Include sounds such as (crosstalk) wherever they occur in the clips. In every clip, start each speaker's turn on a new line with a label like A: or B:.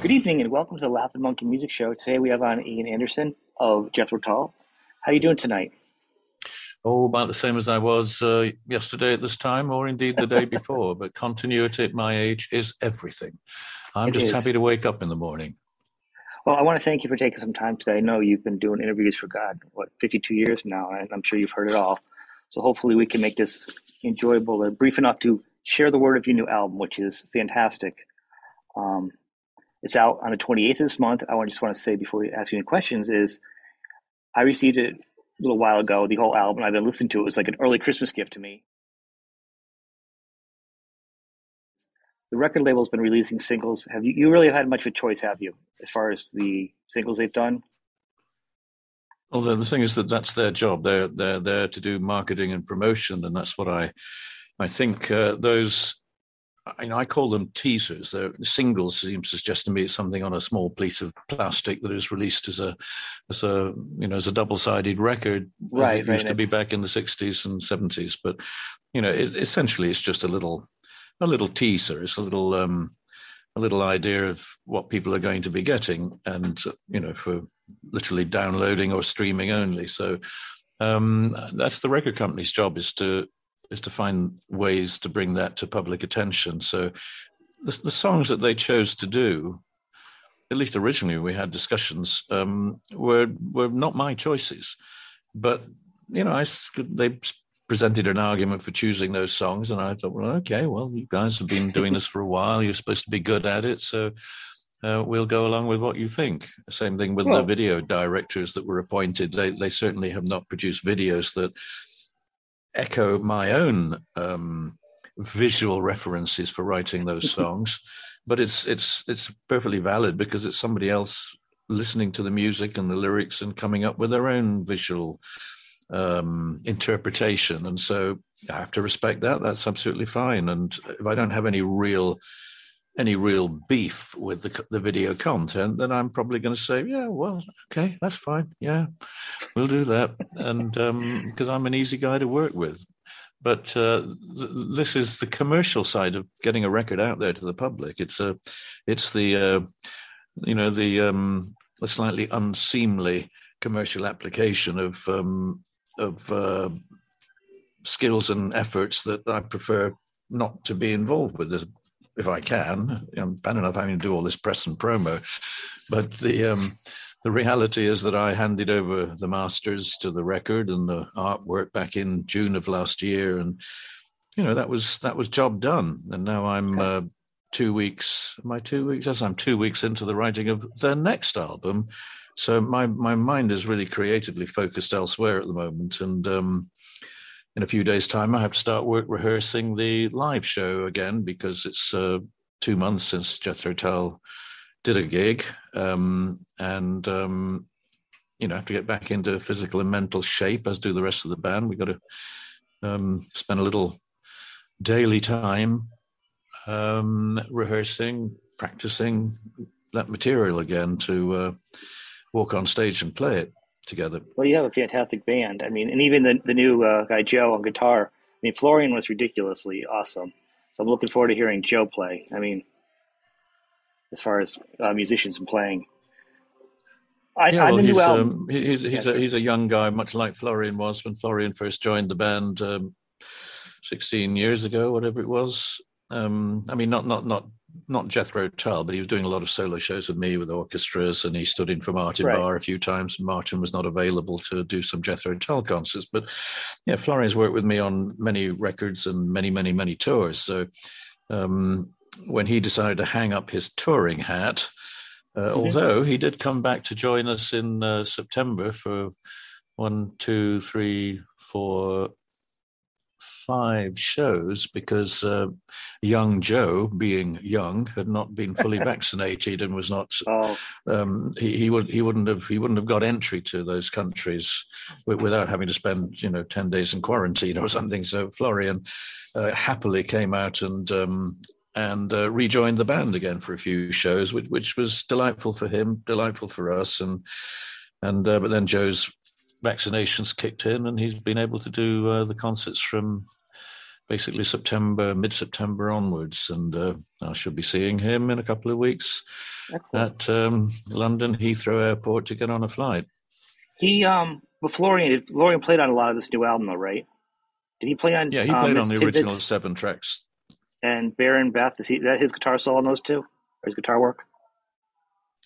A: Good evening and welcome to the Laughing Monkey Music Show. Today we have on Ian Anderson of Jethro Tull. How are you doing tonight?
B: Oh, about the same as I was uh, yesterday at this time, or indeed the day before. but continuity at my age is everything. I'm
A: It
B: just
A: is.
B: happy to wake up in the morning.
A: Well, I want to thank you for taking some time today. I know you've been doing interviews for God, what, 52 years now, and I'm sure you've heard it all. So hopefully we can make this enjoyable and brief enough to share the word of your new album, which is fantastic. Um, it's out on the 28th of this month. I just want to say before we ask you any questions is I received it a little while ago, the whole album. I've been listening to it. It was like an early Christmas gift to me. The record label's been releasing singles. Have you, you really have had much of a choice, have you, as far as the singles they've done?
B: Although the thing is that that's their job. They're they're there to do marketing and promotion, and that's what I I think uh, those. I, know, I call them teasers. They're singles seems to suggest to me it's something on a small piece of plastic that is released as a as a you know as a double sided record.
A: Right,
B: it
A: right,
B: used to be back in the sixties and seventies. But you know, it, essentially, it's just a little a little teaser. It's a little um, a little idea of what people are going to be getting, and you know, for literally downloading or streaming only. So um, that's the record company's job is to is to find ways to bring that to public attention. So the, the songs that they chose to do, at least originally we had discussions, um, were were not my choices, but you know, I they presented an argument for choosing those songs, and I thought, well, okay, well, you guys have been doing this (laughs) for a while. You're supposed to be good at it, so uh, we'll go along with what you think. Same thing with
A: Well-
B: the video directors that were appointed. They they certainly have not produced videos that echo my own um, visual references for writing those (laughs) songs, but it's it's it's perfectly valid because it's somebody else listening to the music and the lyrics and coming up with their own visual um, interpretation. And so I have to respect that. That's absolutely fine. And if I don't have any real any real beef with the the video content, then I'm probably going to say, yeah, well, okay, that's fine. Yeah, we'll do that. And because I'm an easy guy to work with. But uh, th- this is the commercial side of getting a record out there to the public. It's a, it's the, uh, you know, the um, the slightly unseemly commercial application of um, of uh, skills and efforts that I prefer not to be involved with, as- if I can. I'm bad enough having to do all this press and promo, but the um, the reality is that I handed over the masters to the record and the artwork back in June of last year, and you know that was that was job done. And now I'm uh, two weeks. My two weeks? Yes, I'm two weeks into the writing of the next album. So my my mind is really creatively focused elsewhere at the moment, and um, in a few days' time, I have to start work rehearsing the live show again because it's uh, two months since Jethro Tull did a gig, um, and um, you know, have to get back into physical and mental shape, as do the rest of the band. We've got to um, spend a little daily time um, rehearsing, practicing that material again to uh, walk on stage and play it together.
A: Well, you have a fantastic band. I mean, and even the, the new uh, guy, Joe, on guitar. I mean, Florian was ridiculously awesome. So I'm looking forward to hearing Joe play. I mean, as far as uh, musicians and playing. I,
B: Yeah, well, he's, um, he's, he's,
A: Yeah,
B: a, he's a young guy, much like Florian was when Florian first joined the band um, 16 years ago, whatever it was. Um, I mean, not not not not Jethro Tull, but he was doing a lot of solo shows with me with orchestras, and he stood in for Martin
A: Right.
B: Barre a few times. Martin was not available to do some Jethro Tull concerts, but yeah, Florian's worked with me on many records and many, many, many tours. So um, when he decided to hang up his touring hat, uh, (laughs) although he did come back to join us in uh, September for one, two, three, four, five shows because uh, young Joe, being young, had not been fully (laughs) vaccinated and was not.
A: oh,
B: Um, he, he would he wouldn't have he wouldn't have got entry to those countries wi- without having to spend you know ten days in quarantine or something. So Florian uh, happily came out and um, and uh, rejoined the band again for a few shows, which which was delightful for him, delightful for us, and and uh, but then Joe's vaccinations kicked in, and he's been able to do uh, the concerts from basically September, mid September onwards. And uh, I should be seeing him in a couple of weeks Excellent. at um, London Heathrow Airport to get on a flight.
A: He, um, but Florian, Florian played on a lot of this new album, though, right? Did he play on?
B: Yeah, he played um, on the original seven tracks.
A: And Barren Beth, is, he, is that his guitar solo on those two? Or his guitar work?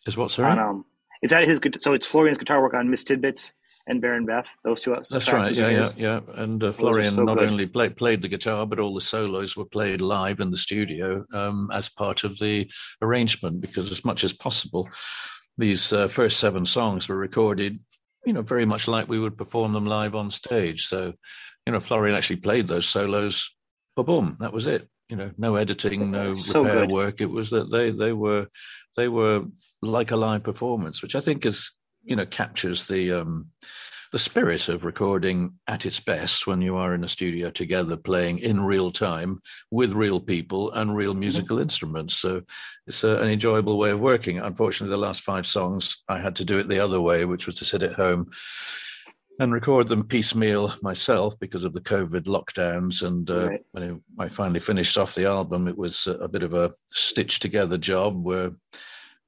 B: Is what, sorry? On, um,
A: is that his, so it's Florian's guitar work on Miss Tibbets and Barren Beth, those two.
B: That's right. Yeah, yeah, yeah. And uh, Florian so not good. only play, played the guitar, but all the solos were played live in the studio um, as part of the arrangement. Because as much as possible, these uh, first seven songs were recorded, you know, very much like we would perform them live on stage. So, you know, Florian actually played those solos. Boom, that was it. You know, no editing, no so repair good. work. It was that they they were they were like a live performance, which I think is you know captures the um, the spirit of recording at its best when you are in a studio together playing in real time with real people and real mm-hmm. musical instruments so it's a, an enjoyable way of working unfortunately the last five songs i had to do it the other way which was to sit at home and record them piecemeal myself because of the covid lockdowns and uh, right. when i finally finished off the album it was a bit of a stitched together job where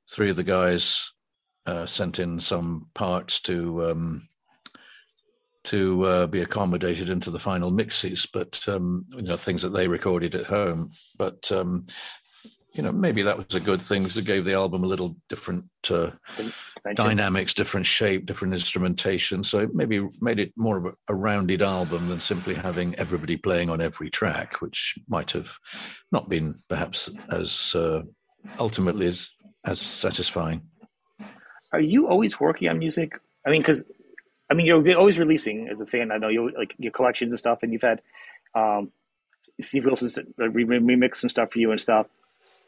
B: three of the guys uh, sent in some parts to um, to uh, be accommodated into the final mixes, but um, you know things that they recorded at home. But um, you know maybe that was a good thing because it gave the album a little different uh, dynamics, different shape, different instrumentation. So it maybe made it more of a, a, rounded album than simply having everybody playing on every track, which might have not been perhaps as uh, ultimately as as satisfying
A: are you always working on music? I mean, because I mean, you're always releasing as a fan. I know you like your collections and stuff, and you've had um, Steve Wilson's remix some stuff for you and stuff.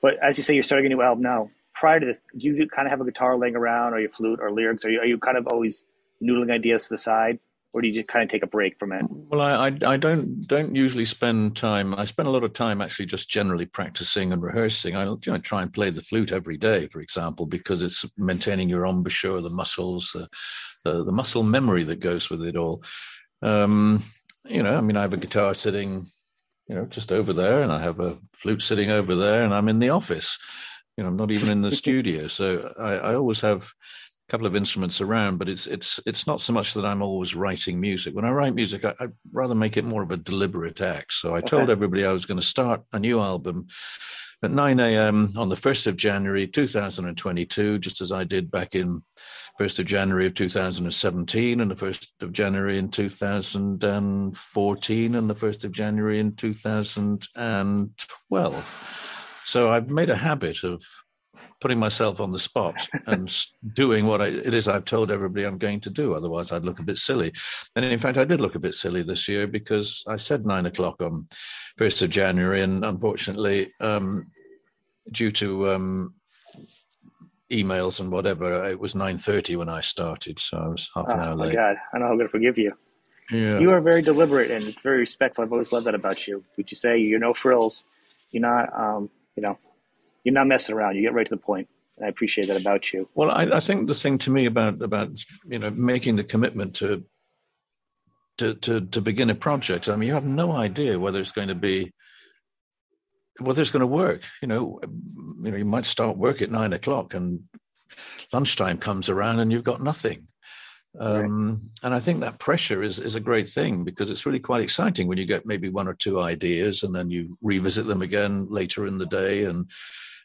A: But as you say, you're starting a new album now. Prior to this, do you kind of have a guitar laying around, or your flute, or lyrics? Are you, are you kind of always noodling ideas to the side? Or do you just kind of take a break from it?
B: Well, I, I, I don't don't usually spend time. I spend a lot of time actually just generally practicing and rehearsing. I, you know, try and play the flute every day, for example, because it's maintaining your embouchure, the muscles, the, the, the muscle memory that goes with it all. Um, you know, I mean, I have a guitar sitting, you know, just over there, and I have a flute sitting over there, and I'm in the office. You know, I'm not even in the (laughs) studio, so I, I always have couple of instruments around, but it's it's it's not so much that I'm always writing music. When I write music, I, would rather make it more of a deliberate act. So I okay. told everybody I was going to start a new album at 9 a.m. on the 1st of January 2022, just as I did back in 1st of January of 2017 and the 1st of January in 2014 and the 1st of January in 2012. So I've made a habit of putting myself on the spot and doing what I, it is I've told everybody I'm going to do. Otherwise, I'd look a bit silly. And in fact, I did look a bit silly this year because I said nine o'clock on first of January, and unfortunately, um, due to um, emails and whatever, it was nine thirty when I started, so I was half an oh, hour late.
A: Oh my God, I know I'm going to forgive you. Yeah. You are very deliberate and very respectful. I've always loved that about you. Would you say you're no frills? You're not, um, you know, you're not messing around. You get right to the point. And I appreciate that about you.
B: Well, I, I think the thing to me about about you know making the commitment to to to to begin a project. I mean, you have no idea whether it's going to be whether it's going to work. You know, you know, you might start work at nine o'clock and lunchtime comes around and you've got nothing. Um, right. And I think that pressure is is a great thing because it's really quite exciting when you get maybe one or two ideas and then you revisit them again later in the day and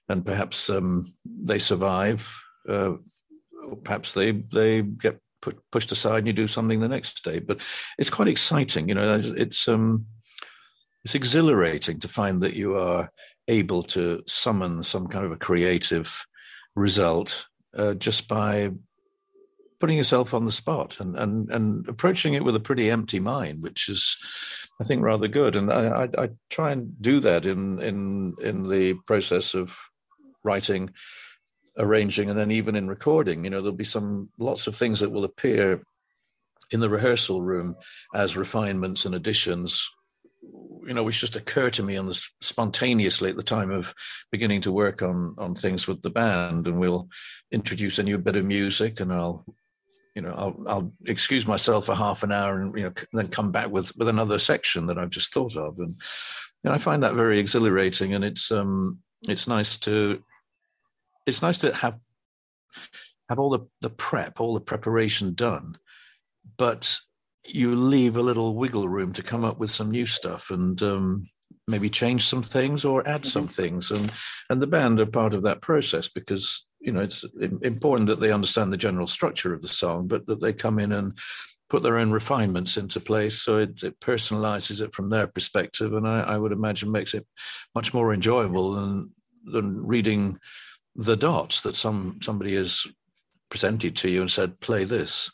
B: and perhaps um, they survive. Uh, perhaps they they get put, pushed aside and you do something the next day. But it's quite exciting, you know. It's, it's um it's exhilarating to find that you are able to summon some kind of a creative result uh, just by putting yourself on the spot and and and approaching it with a pretty empty mind, which is I think rather good. And I, I, I try and do that in in in the process of writing, arranging, and then even in recording. You know, there'll be some lots of things that will appear in the rehearsal room as refinements and additions you know, which just occur to me on the spontaneously at the time of beginning to work on on things with the band, and we'll introduce a new bit of music, and I'll you know, I'll, I'll excuse myself for half an hour and you know then come back with with another section that I've just thought of, and you know, I find that very exhilarating, and it's um it's nice to it's nice to have have all the the prep, all the preparation done, but you leave a little wiggle room to come up with some new stuff and um, maybe change some things or add some mm-hmm. things and and the band are part of that process because you know it's important that they understand the general structure of the song but that they come in and put their own refinements into place so it, it personalizes it from their perspective and I, I, would imagine makes it much more enjoyable than than reading the dots that some somebody has presented to you and said play this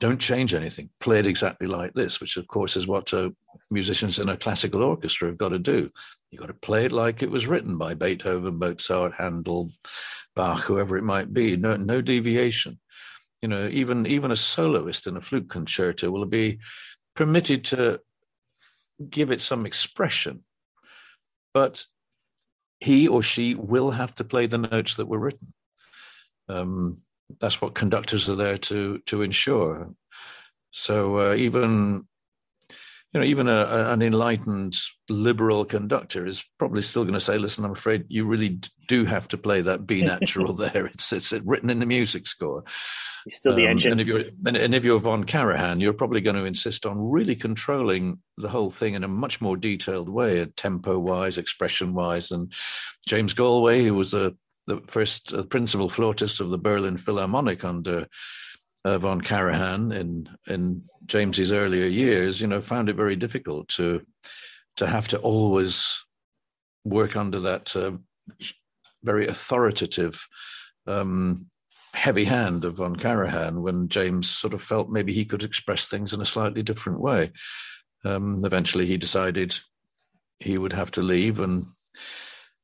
B: don't change anything. Play it exactly like this, which of course is what uh, musicians in a classical orchestra have got to do. You've got to play it like it was written by Beethoven, Mozart, Handel, Bach, whoever it might be. No, no deviation. You know, even even a soloist in a flute concerto will be permitted to give it some expression, but he or she will have to play the notes that were written. Um, that's what conductors are there to to ensure. So uh, even you know even a, a, an enlightened liberal conductor is probably still going to say, "Listen, I'm afraid you really do have to play that B natural (laughs) there. It's it's written in the music score."
A: You're still the um, engine.
B: And if you're and, and if you're von Karajan, you're probably going to insist on really controlling the whole thing in a much more detailed way, tempo wise, expression wise. And James Galway, who was a the first uh, principal flautist of the Berlin Philharmonic under uh, von Karajan in in James's earlier years, you know, found it very difficult to to have to always work under that uh, very authoritative, um, heavy hand of von Karajan when James sort of felt maybe he could express things in a slightly different way. Um, eventually, he decided he would have to leave and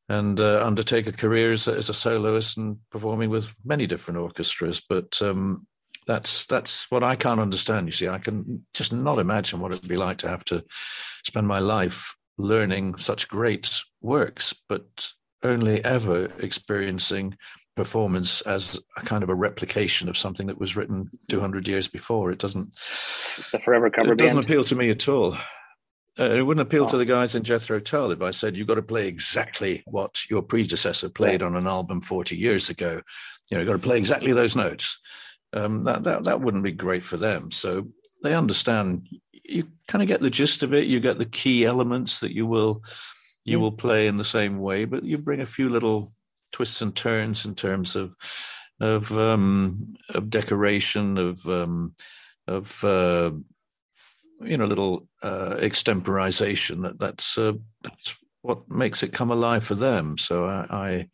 B: and uh, undertake a career as a, as a, soloist and performing with many different orchestras. But um, that's that's what I can't understand. You see, I can just not imagine what it'd be like to have to spend my life learning such great works, but only ever experiencing performance as a kind of a replication of something that was written 200 years before. It doesn't.
A: The forever cover
B: it doesn't appeal to me at all. Uh, it wouldn't appeal oh. to the guys in Jethro Tull if I said you've got to play exactly what your predecessor played on an album 40 years ago. You know, you've got to play exactly those notes. Um, that, that that wouldn't be great for them. So they understand. You kind of get the gist of it. You get the key elements that you will you will play in the same way, but you bring a few little twists and turns in terms of of um, of decoration of um, of uh, you know little uh, extemporization that that's uh, that's what makes it come alive for them so I,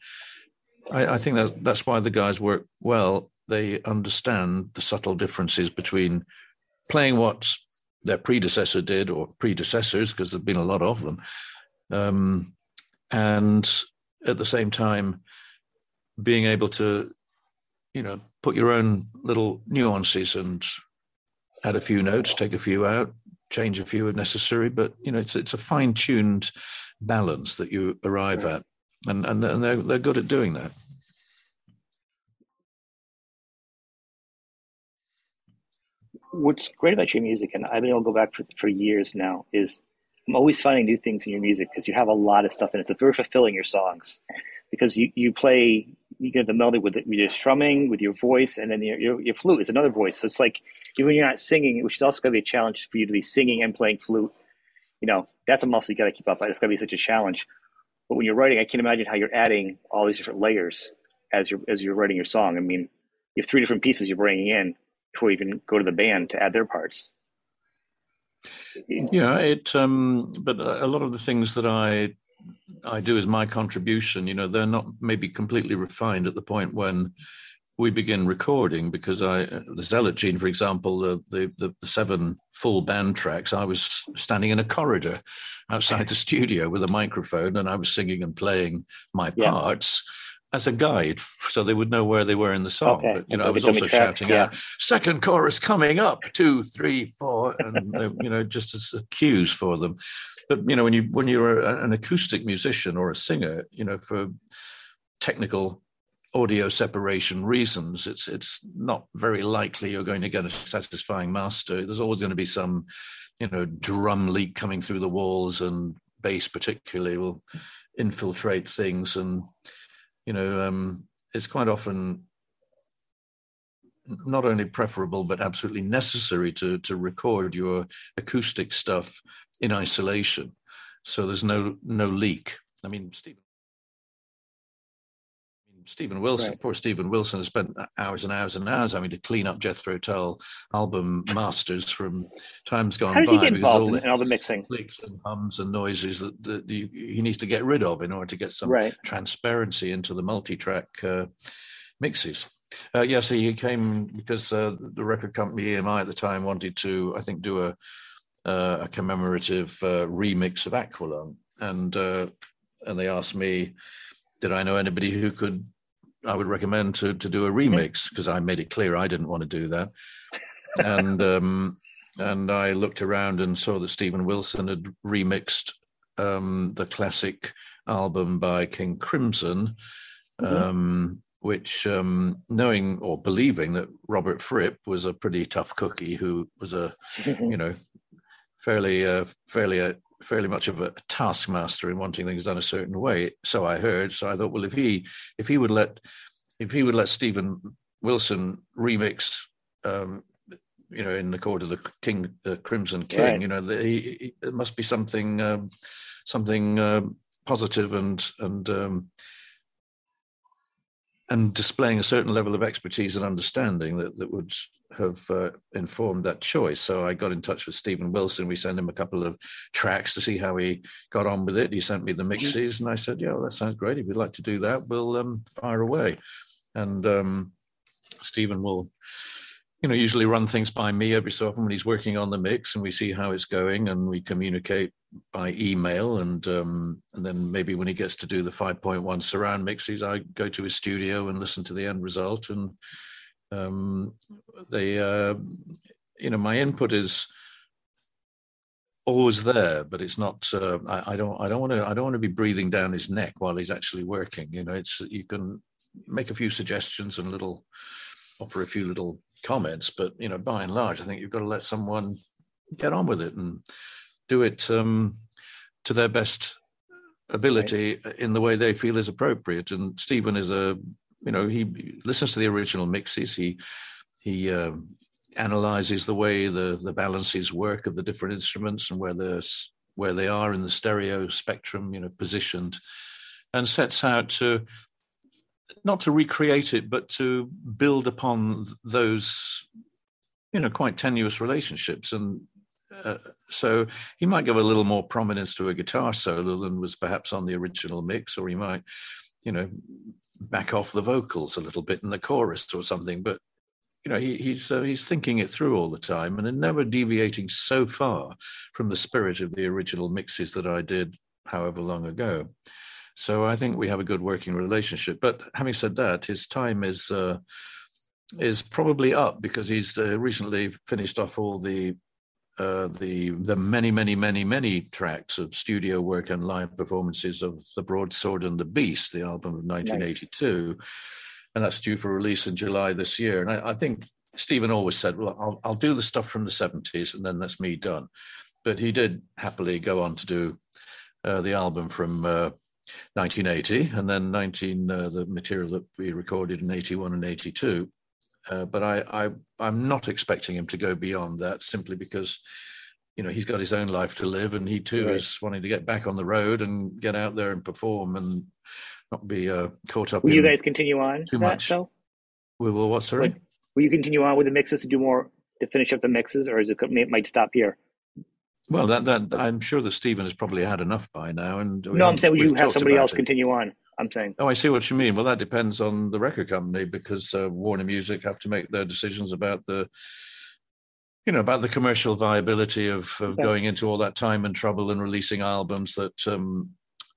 B: I i think that that's why the guys work well they understand the subtle differences between playing what their predecessor did or predecessors because there've been a lot of them um, and at the same time being able to you know put your own little nuances and add a few notes, take a few out, change a few if necessary. But you know, it's it's a fine tuned balance that you arrive at, and and they're they're good at doing that.
A: What's great about your music, and I've been able to go back for, for years now, is I'm always finding new things in your music because you have a lot of stuff and. It's very fulfilling your songs because you, you play you get the melody with, it, with your strumming, with your voice, and then your, your, your flute is another voice. So it's like even when you're not singing, which is also going to be a challenge for you to be singing and playing flute. You know, that's a muscle you got to keep up. It's going to be such a challenge. But when you're writing, I can't imagine how you're adding all these different layers as you're as you're writing your song. I mean, you have three different pieces you're bringing in before you even go to the band to add their parts.
B: Yeah, it. Um, but a lot of the things that I I do as my contribution, you know, they're not maybe completely refined at the point when we begin recording because I the Zealot Gene, for example, the, the the seven full band tracks, I was standing in a corridor outside the (laughs) studio with a microphone and I was singing and playing my yeah. parts as a guide so they would know where they were in the song. Okay. But you know, I was also shouting yeah. out second chorus coming up, two, three, four, and uh, you know, just as cues for them but you know when you when you're a, an acoustic musician or a singer you know for technical audio separation reasons, it's it's not very likely you're going to get a satisfying master. There's always going to be some, you know, drum leak coming through the walls, and bass particularly will infiltrate things, and you know, um, it's quite often not only preferable but absolutely necessary to to record your acoustic stuff in isolation, so there's no no leak. I mean, Steven. Steven Wilson, right. poor Steven Wilson, has spent hours and hours and hours having to clean up Jethro Tull album masters from times gone
A: by. How
B: did he
A: get involved all in, all the mixing?
B: Leaks and hums and noises that, that the, he needs to get rid of in order to get some
A: right.
B: transparency into the multi-track uh, mixes. Uh, yes, he came because uh, the record company EMI at the time wanted to, I think, do a, uh, a commemorative uh, remix of Aqualung, and uh, and they asked me, did I know anybody who could I would recommend to to do a remix (laughs) because I made it clear I didn't want to do that, and um, and I looked around and saw that Steven Wilson had remixed um, the classic album by King Crimson. Mm-hmm. Um, which um, knowing or believing that Robert Fripp was a pretty tough cookie who was a (laughs) you know fairly uh, fairly uh, fairly much of a taskmaster in wanting things done a certain way so I heard so I thought well if he if he would let if he would let Steven Wilson remix um, you know in the court of the king the crimson king right. you know the, he, it must be something um, something uh, positive and and um, and displaying a certain level of expertise and understanding that, that would have uh, informed that choice. So I got in touch with Steven Wilson. We sent him a couple of tracks to see how he got on with it. He sent me the mixes, and I said, "Yeah, well, that sounds great. If you'd like to do that, we'll um, fire away." And um, Steven will you know, usually run things by me every so often when he's working on the mix, and we see how it's going, and we communicate by email, and um, and then maybe when he gets to do the 5.1 surround mixes, I go to his studio and listen to the end result, and um, they, uh, you know, my input is always there, but it's not. Uh, I, I don't. I don't want to. I don't want to be breathing down his neck while he's actually working. You know, it's you can make a few suggestions and little offer a few little comments, but you know, by and large, I think you've got to let someone get on with it and do it um, to their best ability right. in the way they feel is appropriate. And Steven is a, you know, he listens to the original mixes. He he uh, analyzes the way the the balances work of the different instruments and where the where they are in the stereo spectrum, you know, positioned, and sets out to not to recreate it, but to build upon those, you know, quite tenuous relationships. And uh, so he might give a little more prominence to a guitar solo than was perhaps on the original mix, or he might, you know, back off the vocals a little bit in the chorus or something. But you know, he, he's uh, he's thinking it through all the time, and never deviating so far from the spirit of the original mixes that I did, however long ago. So I think we have a good working relationship. But having said that, his time is uh, is probably up because he's uh, recently finished off all the uh, the the many many many many tracks of studio work and live performances of the Broadsword and the Beast, the album of 1982, nice. and that's due for release in July this year. And I, I think Steven always said, "Well, I'll, I'll do the stuff from the 70s, and then that's me done." But he did happily go on to do uh, the album from uh, 1980, and then 19 uh, the material that we recorded in 81 and 82. Uh, but I, I I'm not expecting him to go beyond that simply because you know he's got his own life to live, and he too right. is wanting to get back on the road and get out there and perform and not be uh, caught up.
A: Will you guys continue on too that, much? Though?
B: We will. What sorry?
A: Like, will you continue on with the mixes to do more to finish up the mixes, or is it, it might stop here?
B: Well, that that I'm sure that Steven has probably had enough by now. And
A: no, I'm saying you have somebody else it. continue on. I'm saying.
B: Oh, I see what you mean. Well, that depends on the record company because uh, Warner Music have to make their decisions about the, you know, about the commercial viability of, of okay. going into all that time and trouble and releasing albums that um,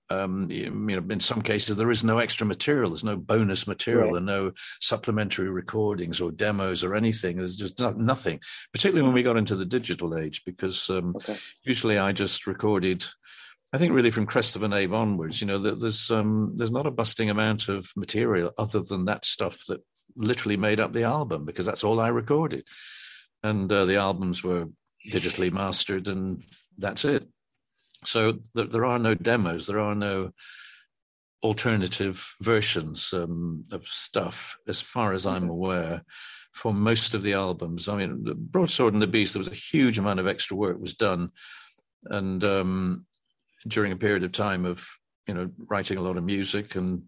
B: um, you know, in some cases there is no extra material. There's no bonus material right. and no supplementary recordings or demos or anything. There's just not, nothing. Particularly when we got into the digital age, because um, okay. usually I just recorded I think really from Crest of a Knave onwards, you know, there's um, there's not a busting amount of material other than that stuff that literally made up the album because that's all I recorded, and uh, the albums were digitally mastered, and that's it. So th- there are no demos, there are no alternative versions um, of stuff, as far as I'm aware, for most of the albums. I mean, the Broadsword and the Beast, there was a huge amount of extra work was done, and um, during a period of time of you know writing a lot of music and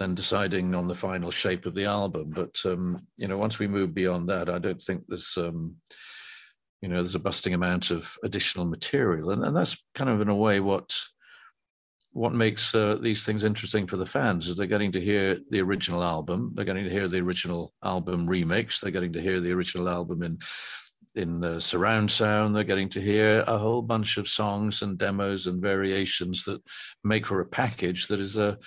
B: then deciding on the final shape of the album. But um, you know, once we move beyond that, I don't think there's um, you know there's a busting amount of additional material, and, and that's kind of in a way what what makes uh, these things interesting for the fans is they're getting to hear the original album, they're getting to hear the original album remix, they're getting to hear the original album in in the surround sound. They're getting to hear a whole bunch of songs and demos and variations that make for a package that is a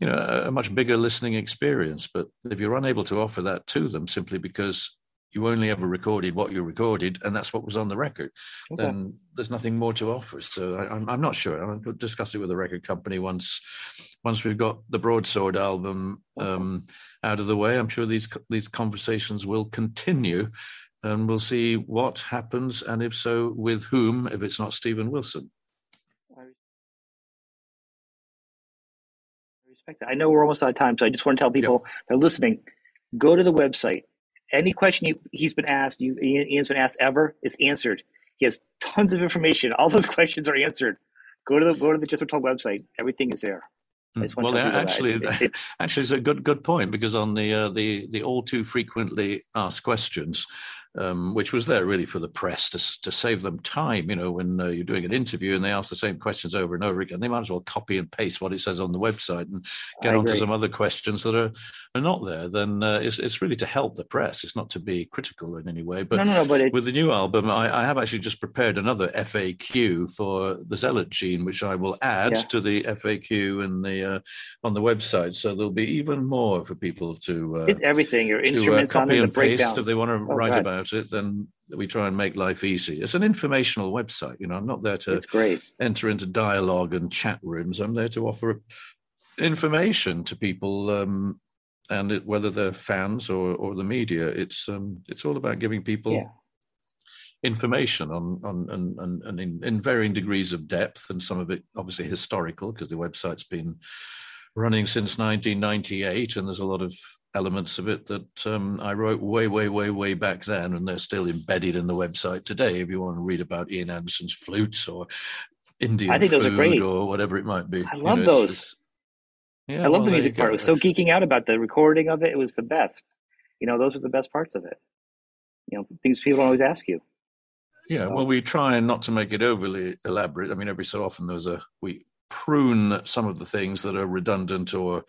B: you know a much bigger listening experience. But if you're unable to offer that to them simply because you only ever recorded what you recorded and that's what was on the record okay. then there's nothing more to offer so I, am I'm not sure i'll discuss it with the record company once once we've got the broadsword album um, out of the way i'm sure these these conversations will continue and we'll see what happens, and if so, with whom, if it's not Steven Wilson.
A: I respect that. I know we're almost out of time, so I just want to tell people yep. that are listening go to the website. Any question he, he's been asked, you, Ian's been asked ever, is answered. He has tons of information. All those (laughs) questions are answered. Go to the go to the Jethro Tull website. Everything is there.
B: Well, actually, it, (laughs) actually, it's a good good point because on the uh, the the all too frequently asked questions, um, which was there really for the press to, to save them time. You know, when uh, you're doing an interview and they ask the same questions over and over again, they might as well copy and paste what it says on the website and get on to some other questions that are, are not there. Then uh, it's, it's really to help the press. It's not to be critical in any way. But,
A: no, no, no, but
B: with the new album, I, I, have actually just prepared another FAQ for the Zealot Gene, which I will add yeah. to the FAQ and the uh, on the website. So there'll be even more for people to.
A: Uh, it's everything. Your to, uh, instruments
B: copy
A: on it,
B: and
A: paste
B: if they want to oh, write about about it, then we try and make life easy. It's an informational website. You know, I'm not there to
A: great.
B: enter into dialogue and chat rooms. I'm there to offer information to people, um, and it, whether they're fans or, or the media, it's um, it's all about giving people. Yeah. Information on on and, and, and in, in varying degrees of depth, and some of it obviously historical because the website's been running since 1998, and there's a lot of elements of it that um, I wrote way, way, way, way back then, and they're still embedded in the website today. If you want to read about Ian Anderson's flutes or Indian I think those are great. or whatever it might be,
A: I love you know, those. It's, yeah, I love well, the music part. I was so geeking out about the recording of it. It was the best. You know, those are the best parts of it. You know, things people always ask you.
B: Yeah, well, we try and not to make it overly elaborate. I mean, every so often there's a we prune some of the things that are redundant or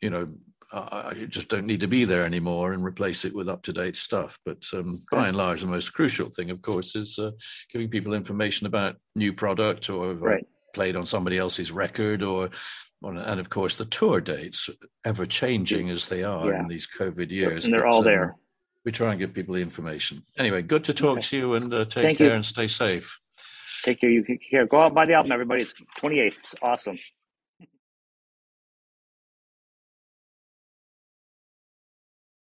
B: you know uh, you just don't need to be there anymore and replace it with up to date stuff. But um, by and large, the most crucial thing, of course, is uh, giving people information about new product or
A: right.
B: played on somebody else's record or. And of course, the tour dates, ever changing as they are yeah. in these COVID years.
A: And they're but, all um, there.
B: We try and give people the information. Anyway, good to talk okay. to you and uh, take Thank care you. and stay safe.
A: Take care. You care. Go out buy the album, everybody. It's 28th. It's awesome.